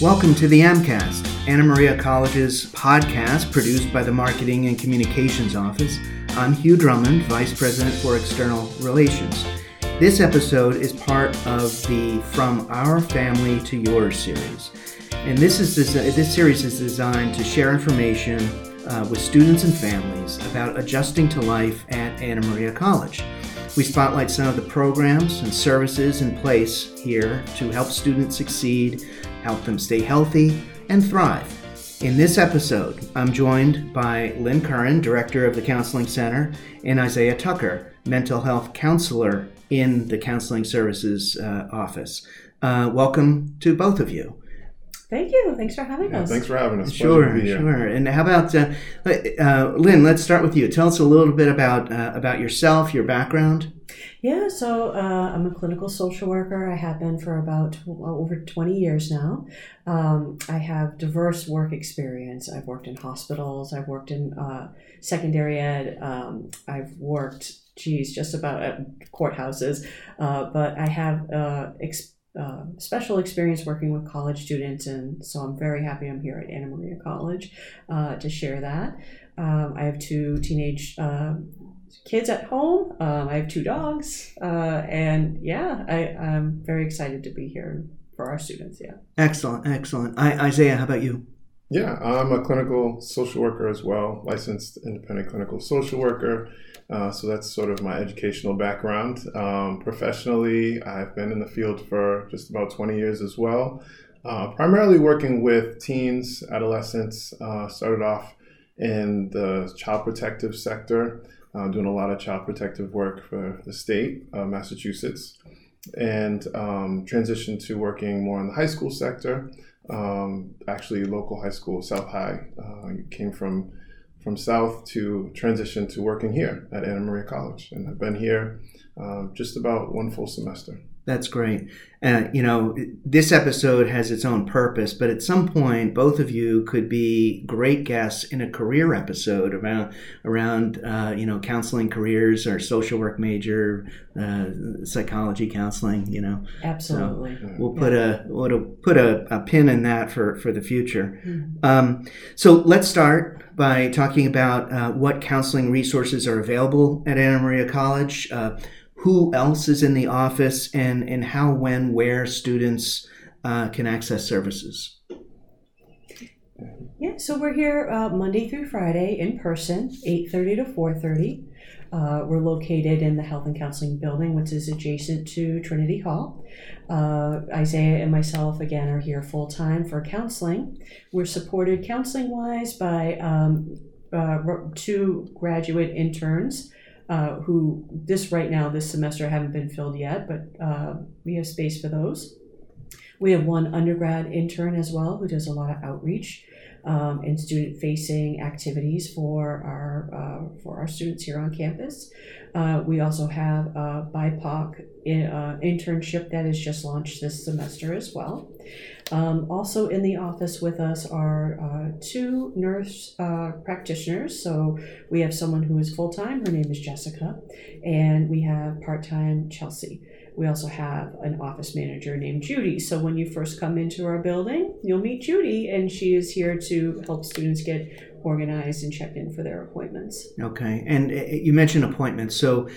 Welcome to the AMCAST, Anna Maria College's podcast produced by the Marketing and Communications Office. I'm Hugh Drummond, Vice President for External Relations. This episode is part of the From Our Family to Yours series. And this, is this series is designed to share information uh, with students and families about adjusting to life at Anna Maria College. We spotlight some of the programs and services in place here to help students succeed, help them stay healthy, and thrive. In this episode, I'm joined by Lynn Curran, Director of the Counseling Center, and Isiah Tucker, Mental Health Counselor in the Counseling Services uh, Office. Uh, welcome to both of you. Thank you. Thanks for having yeah, us. Thanks for having us. Sure, sure. And how about uh, uh, Lynn? Let's start with you. Tell us a little bit about uh, about yourself, your background. Yeah, so uh, I'm a clinical social worker. I have been for about well, over 20 years now. Um, I have diverse work experience. I've worked in hospitals. I've worked in uh, secondary ed. Um, I've worked, geez, just about at courthouses. Uh, but I have experience uh, special experience working with college students, and so I'm very happy I'm here at Anna Maria College uh, to share that. Um, I have two teenage uh, kids at home. Um, I have two dogs, uh, and yeah, I, I'm very excited to be here for our students. Yeah. Excellent, excellent. I, Isiah, how about you? Yeah, I'm a clinical social worker as well, licensed independent clinical social worker. Uh, so that's sort of my educational background. Um, professionally, I've been in the field for just about 20 years as well, uh, primarily working with teens, adolescents. Uh, started off in the child protective sector, uh, doing a lot of child protective work for the state of Massachusetts, and um, transitioned to working more in the high school sector. Um, actually, local high school, South High, uh, came from from South to transition to working here at Anna Maria College. And I've been here uh, just about one full semester. That's great. Uh, you know, this episode has its own purpose, but at some point, both of you could be great guests in a career episode around around uh, you know counseling careers or social work major, uh, psychology counseling. You know, absolutely. So we'll put yeah. a we'll put a, a, pin in that for for the future. Mm-hmm. Um, so let's start by talking about uh, what counseling resources are available at Anna Maria College. Who else is in the office and, and how, when, where students uh, can access services. Yeah, so we're here uh, Monday through Friday in person, 8.30 to 4.30. Uh, we're located in the Health and Counseling Building, which is adjacent to Trinity Hall. Uh, Isiah and myself, again, are here full time for counseling. We're supported counseling wise by um, uh, two graduate interns uh, who this right now this semester haven't been filled yet, but uh, we have space for those. We have one undergrad intern as well who does a lot of outreach um, and student-facing activities for our uh, for our students here on campus. Uh, we also have a BIPOC in, uh, internship that is just launched this semester as well. Um, also in the office with us are uh, two nurse uh, practitioners. So we have someone who is full time, her name is Jessica, and we have part time Chelsea. We also have an office manager named Judy. So when you first come into our building, you'll meet Judy, and she is here to help students get organized and checked in for their appointments. Okay. And uh, you mentioned appointments. So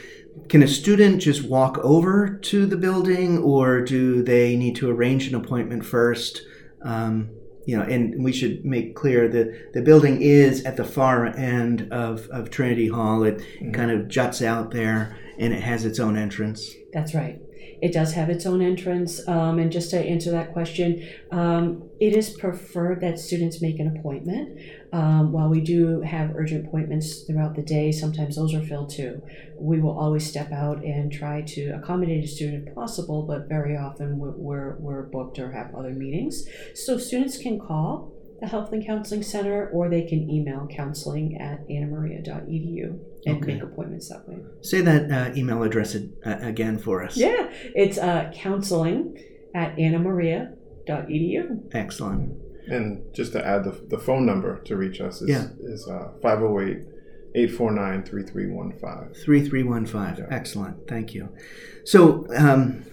can a student just walk over to the building or do they need to arrange an appointment first? Um, you know, and we should make clear that the building is at the far end of, of Trinity Hall. It mm-hmm. kind of juts out there and it has its own entrance. That's right. It does have its own entrance. Um, and just to answer that question, um, it is preferred that students make an appointment. Um, while we do have urgent appointments throughout the day, sometimes those are filled too. We will always step out and try to accommodate a student if possible, but very often we're, we're, we're booked or have other meetings. So students can call the Health and Counseling Center or they can email counseling at annamaria.edu and okay. make appointments that way. Say that uh, email address uh, again for us. Yeah, it's uh, counseling at annamaria.edu. Excellent. And just to add the, the phone number to reach us is, yeah. is uh, 508 849 3315. 3315. Excellent. Thank you. So, um,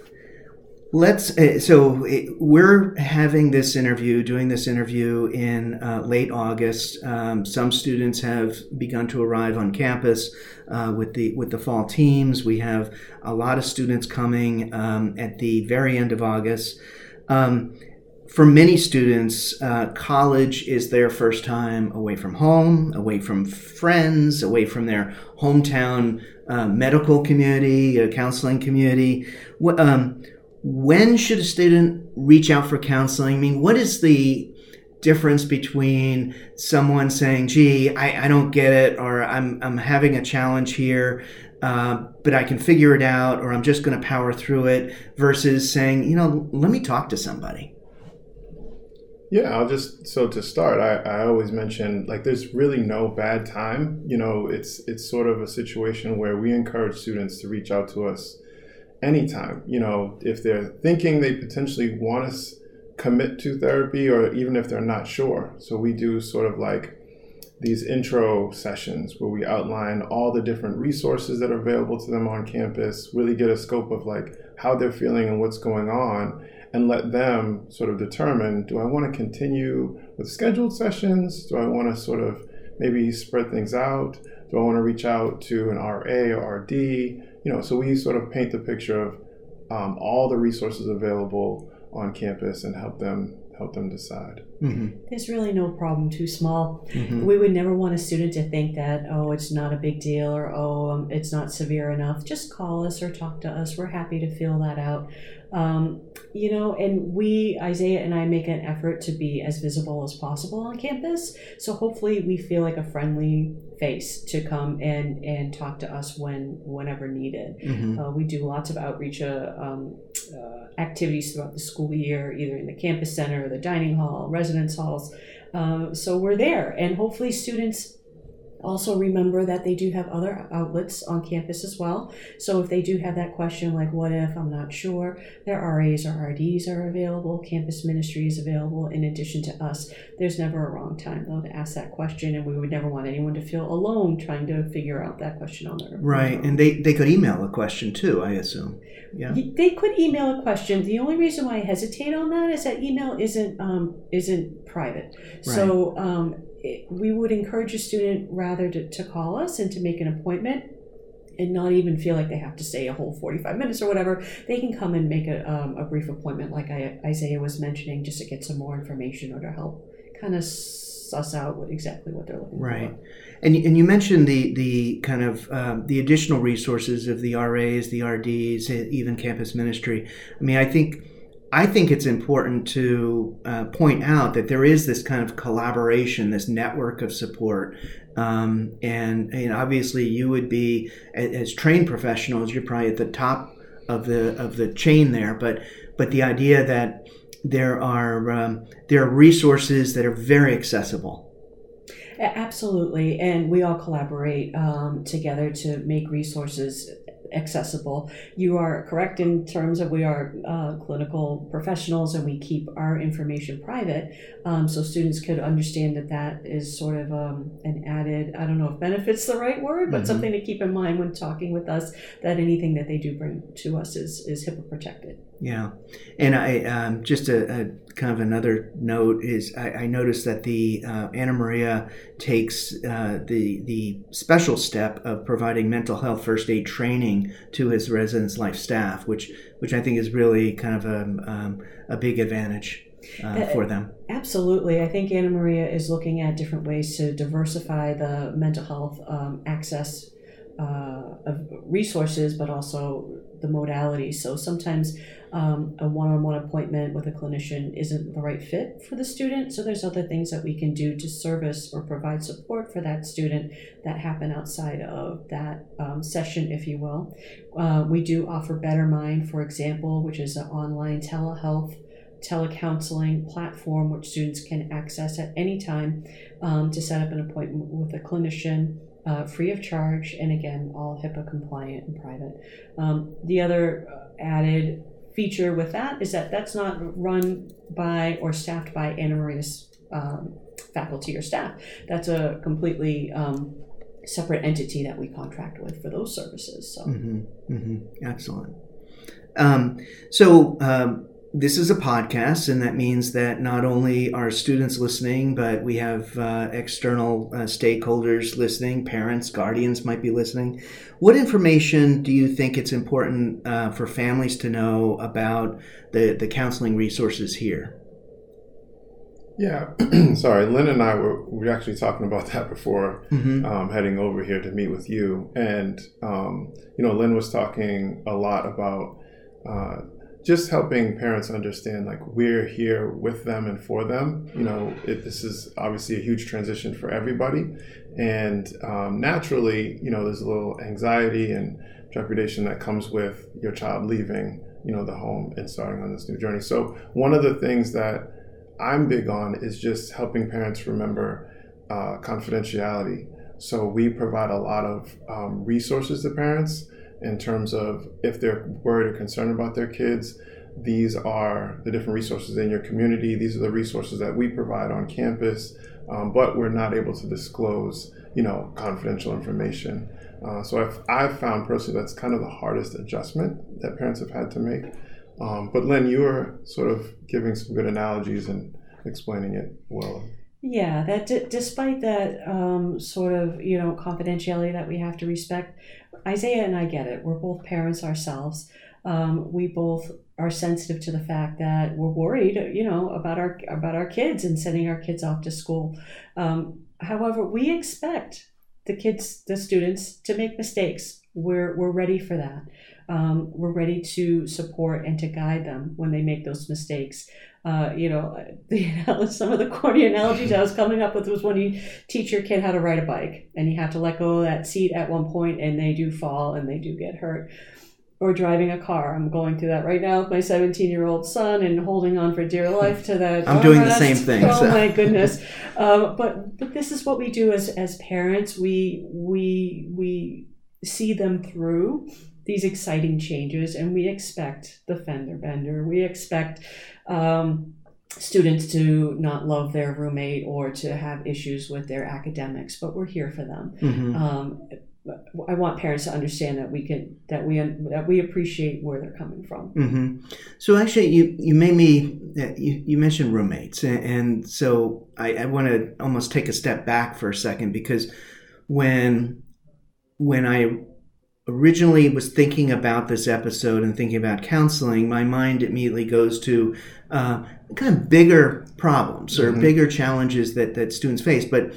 Let's. Uh, so uh, we're having this interview, doing this interview in uh, late August. Um, some students have begun to arrive on campus uh, with the with the fall teams. We have a lot of students coming um, at the very end of August. Um, for many students, uh, college is their first time away from home, away from friends, away from their hometown uh, medical community, counseling community. Um, when should a student reach out for counseling? I mean, what is the difference between someone saying, gee, I, I don't get it, or I'm, I'm having a challenge here, uh, but I can figure it out, or I'm just going to power through it, versus saying, you know, let me talk to somebody? Yeah, I'll just so to start, I, I always mention like there's really no bad time. You know, it's it's sort of a situation where we encourage students to reach out to us anytime. You know, if they're thinking they potentially want to commit to therapy, or even if they're not sure. So we do sort of like these intro sessions where we outline all the different resources that are available to them on campus, really get a scope of like how they're feeling and what's going on, and let them sort of determine do I want to continue with scheduled sessions? Do I want to sort of maybe spread things out? Do I want to reach out to an RA or RD? You know, so we sort of paint the picture of um, all the resources available on campus and help them help them decide. Mm-hmm. There's really no problem too small. Mm-hmm. We would never want a student to think that oh it's not a big deal or oh um, it's not severe enough. Just call us or talk to us. We're happy to fill that out. Um, you know, and we, Isiah and I, make an effort to be as visible as possible on campus. So hopefully, we feel like a friendly face to come and and talk to us when whenever needed. Mm-hmm. Uh, we do lots of outreach uh, um, uh, activities throughout the school year, either in the campus center, the dining hall, residence halls. Uh, so we're there, and hopefully, students also remember that they do have other outlets on campus as well. So if they do have that question like what if I'm not sure, their RAs or RDs are available, campus ministry is available in addition to us. There's never a wrong time though to ask that question and we would never want anyone to feel alone trying to figure out that question on their own. Right. And they, they could email a question too, I assume. Yeah. They could email a question. The only reason why I hesitate on that is that email isn't um, isn't private. Right. So um, we would encourage a student rather to, to call us and to make an appointment and not even feel like they have to stay a whole 45 minutes or whatever. They can come and make a, um, a brief appointment, like I, Isiah was mentioning, just to get some more information or to help kind of suss out what, exactly what they're looking right. for. Right. And, and you mentioned the, the kind of um, the additional resources of the RAs, the RDs, even campus ministry. I mean, I think I think it's important to uh, point out that there is this kind of collaboration, this network of support. Um, and, and obviously, you would be, as trained professionals, you're probably at the top of the of the chain there. But but the idea that there are um, there are resources that are very accessible. Absolutely, and we all collaborate um, together to make resources accessible. You are correct in terms of we are uh, clinical professionals and we keep our information private, um, so students could understand that that is sort of um, an added. I don't know if benefits the right word, but mm-hmm. something to keep in mind when talking with us. That anything that they do bring to us is is HIPAA protected. Yeah, and I um, just a, a, kind of another note is I, I noticed that the uh, Anna Maria takes uh, the the special step of providing mental health first aid training to his residence life staff, which which I think is really kind of a um, a big advantage. Uh, uh for them. Absolutely. I think Anna Maria is looking at different ways to diversify the mental health um, access uh, of resources, but also the modalities. So sometimes um, a one-on-one appointment with a clinician isn't the right fit for the student. So there's other things that we can do to service or provide support for that student that happen outside of that um, session, if you will. Uh, we do offer BetterMynd, for example, which is an online telehealth telecounseling platform which students can access at any time um, to set up an appointment with a clinician uh, free of charge, and again, all HIPAA compliant and private. Um, the other added feature with that is that that's not run by or staffed by Anna Maria's um, faculty or staff. That's a completely um, separate entity that we contract with for those services. So, mm-hmm, mm-hmm. excellent. Um, so um, this is a podcast, and that means that not only are students listening, but we have uh, external uh, stakeholders listening. Parents, guardians might be listening. What information do you think it's important uh, for families to know about the the counseling resources here? Yeah, sorry, Lynn and I were, we were actually talking about that before mm-hmm. um, heading over here to meet with you. And, um, you know, Lynn was talking a lot about uh, just helping parents understand like we're here with them and for them. You know, it, this is obviously a huge transition for everybody. And um, naturally, you know, there's a little anxiety and trepidation that comes with your child leaving, you know, the home and starting on this new journey. So, one of the things that I'm big on is just helping parents remember uh, confidentiality. So we provide a lot of um, resources to parents in terms of if they're worried or concerned about their kids. These are the different resources in your community. These are the resources that we provide on campus, um, but we're not able to disclose, you know, confidential information. Uh, so I've, I've found personally that's kind of the hardest adjustment that parents have had to make. Um, but Lynn, you were sort of giving some good analogies and explaining it well. Yeah, that d- despite that um, sort of you know confidentiality that we have to respect, Isiah and I get it. We're both parents ourselves. Um, we both are sensitive to the fact that we're worried, you know, about our about our kids and sending our kids off to school. Um, however, we expect the kids, the students, to make mistakes. We're we're ready for that um, we're ready to support and to guide them when they make those mistakes. Uh, you know, the, some of the corny analogies I was coming up with was when you teach your kid how to ride a bike and you have to let go of that seat at one point and they do fall and they do get hurt. Or driving a car. I'm going through that right now with my 17 year old son and holding on for dear life to that. I'm doing the same thing. Oh so. my goodness! Um, but but this is what we do as as parents. We we we see them through these exciting changes, and we expect the fender bender. We expect um, students to not love their roommate or to have issues with their academics, but we're here for them. Mm-hmm. Um, I want parents to understand that we can that we that we appreciate where they're coming from. Mm-hmm. So actually, you you made me you, you mentioned roommates, and, and so I, I want to almost take a step back for a second because when when I originally was thinking about this episode and thinking about counseling, my mind immediately goes to uh, kind of bigger problems or mm-hmm. bigger challenges that, that students face. But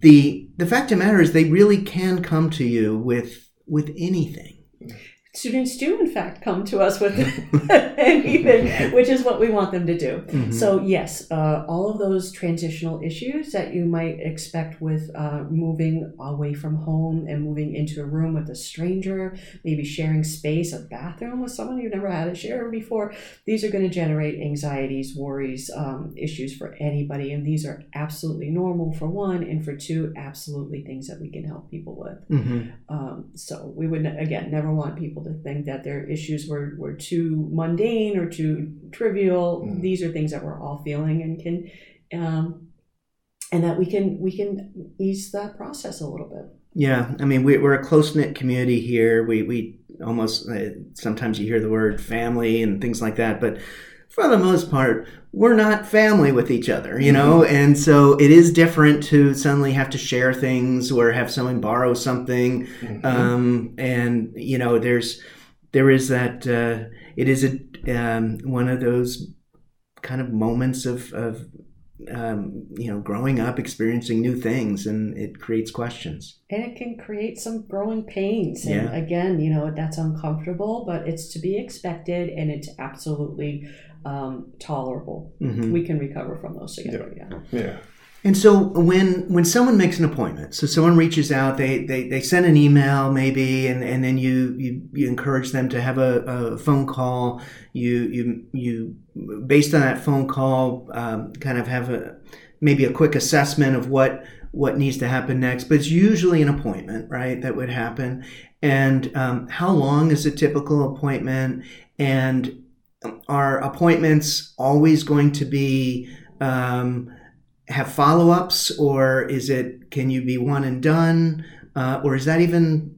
the the fact of the matter is, they really can come to you with with anything students do in fact come to us with anything which is what we want them to do mm-hmm. so yes uh, all of those transitional issues that you might expect with uh, moving away from home and moving into a room with a stranger maybe sharing space a bathroom with someone you've never had to share before these are going to generate anxieties worries um, issues for anybody and these are absolutely normal for one and for two absolutely things that we can help people with mm-hmm. um, so we would again never want people people to think that their issues were, were too mundane or too trivial. Mm. These are things that we're all feeling and can, um, and that we can we can ease that process a little bit. Yeah, I mean we, we're a close knit community here. We we almost uh, sometimes you hear the word family and things like that, but for the most part, we're not family with each other, you know? Mm-hmm. And so it is different to suddenly have to share things or have someone borrow something. Mm-hmm. Um, and, you know, there's, there is that, uh, it is a, um, one of those kind of moments of, of um, you know, growing up, experiencing new things, and it creates questions. And it can create some growing pains. And yeah. again, you know, that's uncomfortable, but it's to be expected, and it's absolutely um, tolerable. Mm-hmm. We can recover from those together. Yeah. yeah. yeah. And so when when someone makes an appointment, so someone reaches out, they they, they send an email maybe, and, and then you, you, you encourage them to have a, a phone call. You you you based on that phone call, um, kind of have a maybe a quick assessment of what what needs to happen next. But it's usually an appointment, right? That would happen. And um, how long is a typical appointment? And are appointments always going to be um, have follow-ups or is it can you be one and done uh, or is that even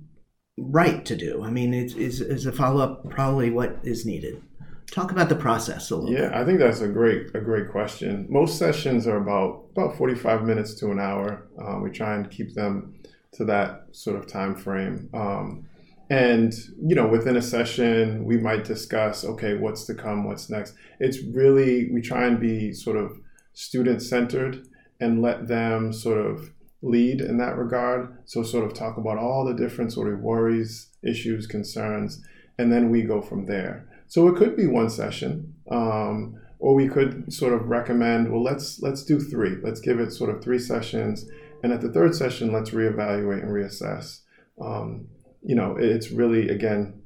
right to do? I mean, it's, is, is a follow up probably what is needed? Talk about the process a little. Yeah, bit. I think that's a great a great question. Most sessions are about about forty five minutes to an hour. Uh, we try and keep them to that sort of time frame. Um, and you know, within a session, we might discuss, okay, what's to come, what's next. It's really we try and be sort of student centered and let them sort of lead in that regard. So sort of talk about all the different sort of worries, issues, concerns, and then we go from there. So it could be one session, um, or we could sort of recommend, well, let's let's do three. Let's give it sort of three sessions, and at the third session, let's reevaluate and reassess. Um, you know, it's really again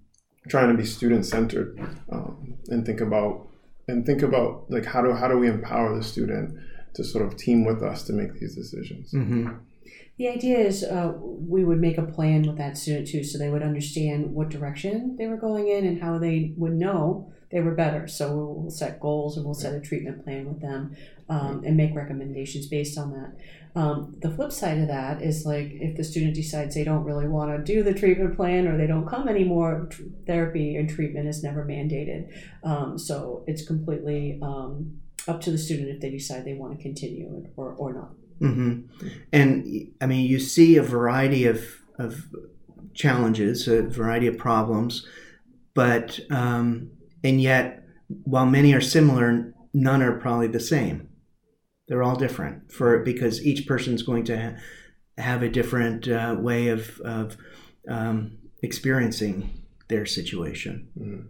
trying to be student centered um, and think about and think about like how do how do we empower the student to sort of team with us to make these decisions. Mm-hmm. The idea is uh, we would make a plan with that student too, so they would understand what direction they were going in and how they would know they were better. So we'll set goals and we'll set a treatment plan with them um, and make recommendations based on that. Um, the flip side of that is like if the student decides they don't really want to do the treatment plan or they don't come anymore, tr- therapy and treatment is never mandated. Um, so it's completely um, up to the student if they decide they want to continue or, or not. Mm-hmm. And I mean, you see a variety of, of challenges, a variety of problems, but, um, and yet, while many are similar, none are probably the same. They're all different for because each person's going to ha- have a different uh, way of, of um, experiencing their situation. Mm.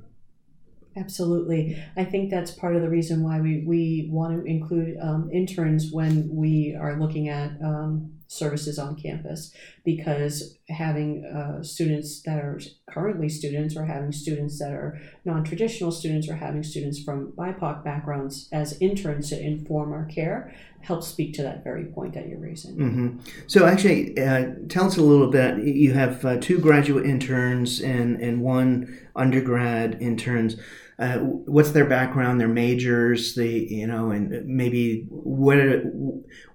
Absolutely. I think that's part of the reason why we, we want to include um, interns when we are looking at um, services on campus because having uh, students that are currently students or having students that are non-traditional students or having students from BIPOC backgrounds as interns to inform our care helps speak to that very point that you're raising. Mm-hmm. So, actually, uh, tell us a little bit. You have uh, two graduate interns and, and one undergrad interns. Uh, what's their background, their majors, the you know, and maybe what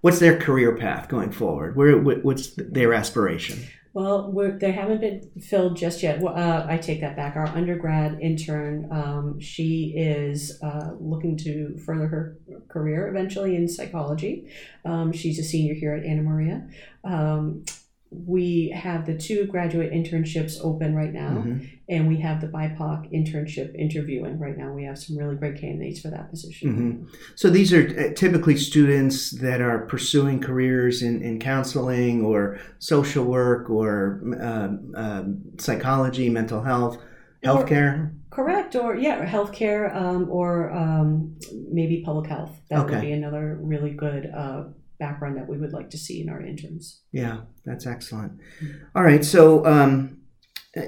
what's their career path going forward? Where what's their aspiration? Well, they haven't been filled just yet. Well, uh, I take that back. Our undergrad intern, um, she is uh, looking to further her career eventually in psychology. Um, she's a senior here at Anna Maria. Um, we have the two graduate internships open right now, mm-hmm. and we have the BIPOC internship interviewing right now. We have some really great candidates for that position. Mm-hmm. So these are uh, typically students that are pursuing careers in, in counseling or social work or uh, uh, psychology, mental health, healthcare. Or, correct, or yeah, healthcare, um, or um, maybe public health. That okay. would be another really good uh, background that we would like to see in our interns. Yeah, that's excellent. All right, so um,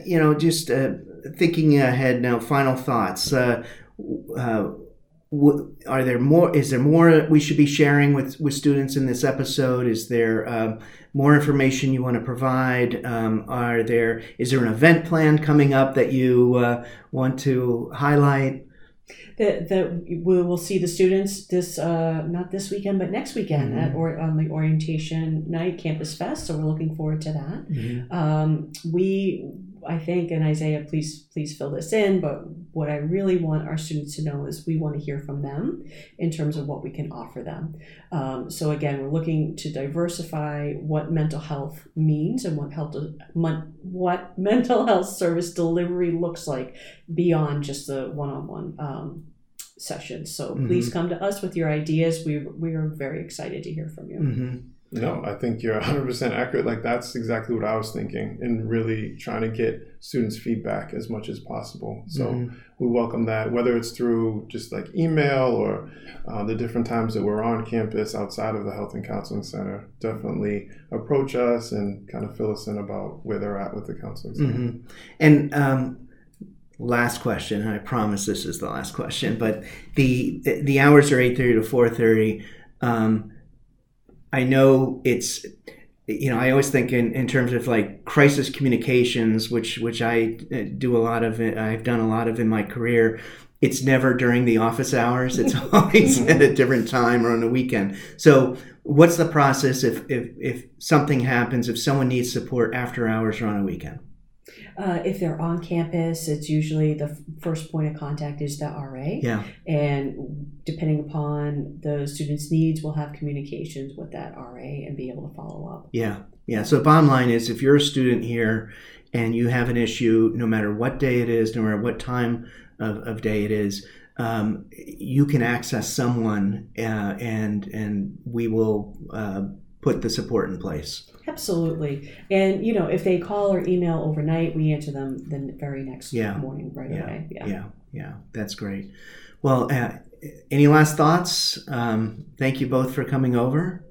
you know, just uh, thinking ahead now. Final thoughts. Uh, uh, are there more? Is there more we should be sharing with with students in this episode? Is there um, more information you want to provide? Um, are there? Is there an event plan coming up that you uh, want to highlight? That that we will see the students this uh, not this weekend but next weekend mm-hmm. at or on the orientation night campus fest so we're looking forward to that mm-hmm. um, we I think, and Isiah, please please fill this in. But what I really want our students to know is we want to hear from them in terms of what we can offer them. Um, so again, we're looking to diversify what mental health means and what health what mental health service delivery looks like beyond just the one-on-one um, sessions. So mm-hmm. please come to us with your ideas. We we are very excited to hear from you. Mm-hmm. No, I think you're 100% accurate. Like, that's exactly what I was thinking, and really trying to get students' feedback as much as possible. So, mm-hmm. we welcome that, whether it's through just like email or uh, the different times that we're on campus outside of the Health and Counseling Center. Definitely approach us and kind of fill us in about where they're at with the counseling center. Mm-hmm. And, um, last question i promise this is the last question but the the hours are 8.30 to 4.30 um, I know it's you know I always think in, in terms of like crisis communications, which which I uh, do a lot of. I've done a lot of in my career. It's never during the office hours. It's always at a different time or on a weekend. So, what's the process if if if something happens? If someone needs support after hours or on a weekend? Uh, if they're on campus, it's usually the f- first point of contact is the RA. Yeah. And depending upon the student's needs, we'll have communications with that RA and be able to follow up. Yeah. Yeah. So the bottom line is if you're a student here and you have an issue, no matter what day it is, no matter what time of, of day it is, um, you can access someone uh, and and we will uh, put the support in place. Absolutely. And, you know, if they call or email overnight, we answer them the very next Yeah. morning right Yeah. away. Yeah. Yeah. Yeah. That's great. Well, uh, any last thoughts? Um, thank you both for coming over.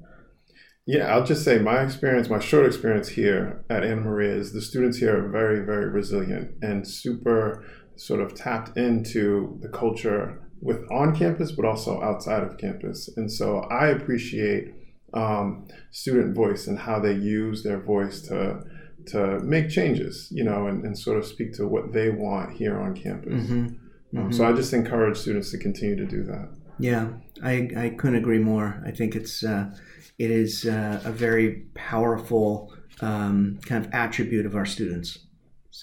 Yeah, I'll just say my experience, my short experience here at Anna Maria is the students here are very, very resilient and super sort of tapped into the culture with on campus, but also outside of campus. And so I appreciate um, student voice and how they use their voice to to make changes, you know, and, and sort of speak to what they want here on campus. Mm-hmm. Um, so I just encourage students to continue to do that. Yeah, I, I couldn't agree more. I think it's uh, it is uh, a very powerful um, kind of attribute of our students.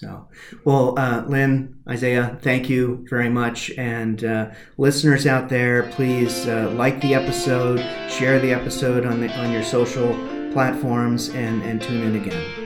So, well, uh, Lynn, Isiah, thank you very much. And uh, listeners out there, please uh, like the episode, share the episode on the on your social platforms, and and tune in again.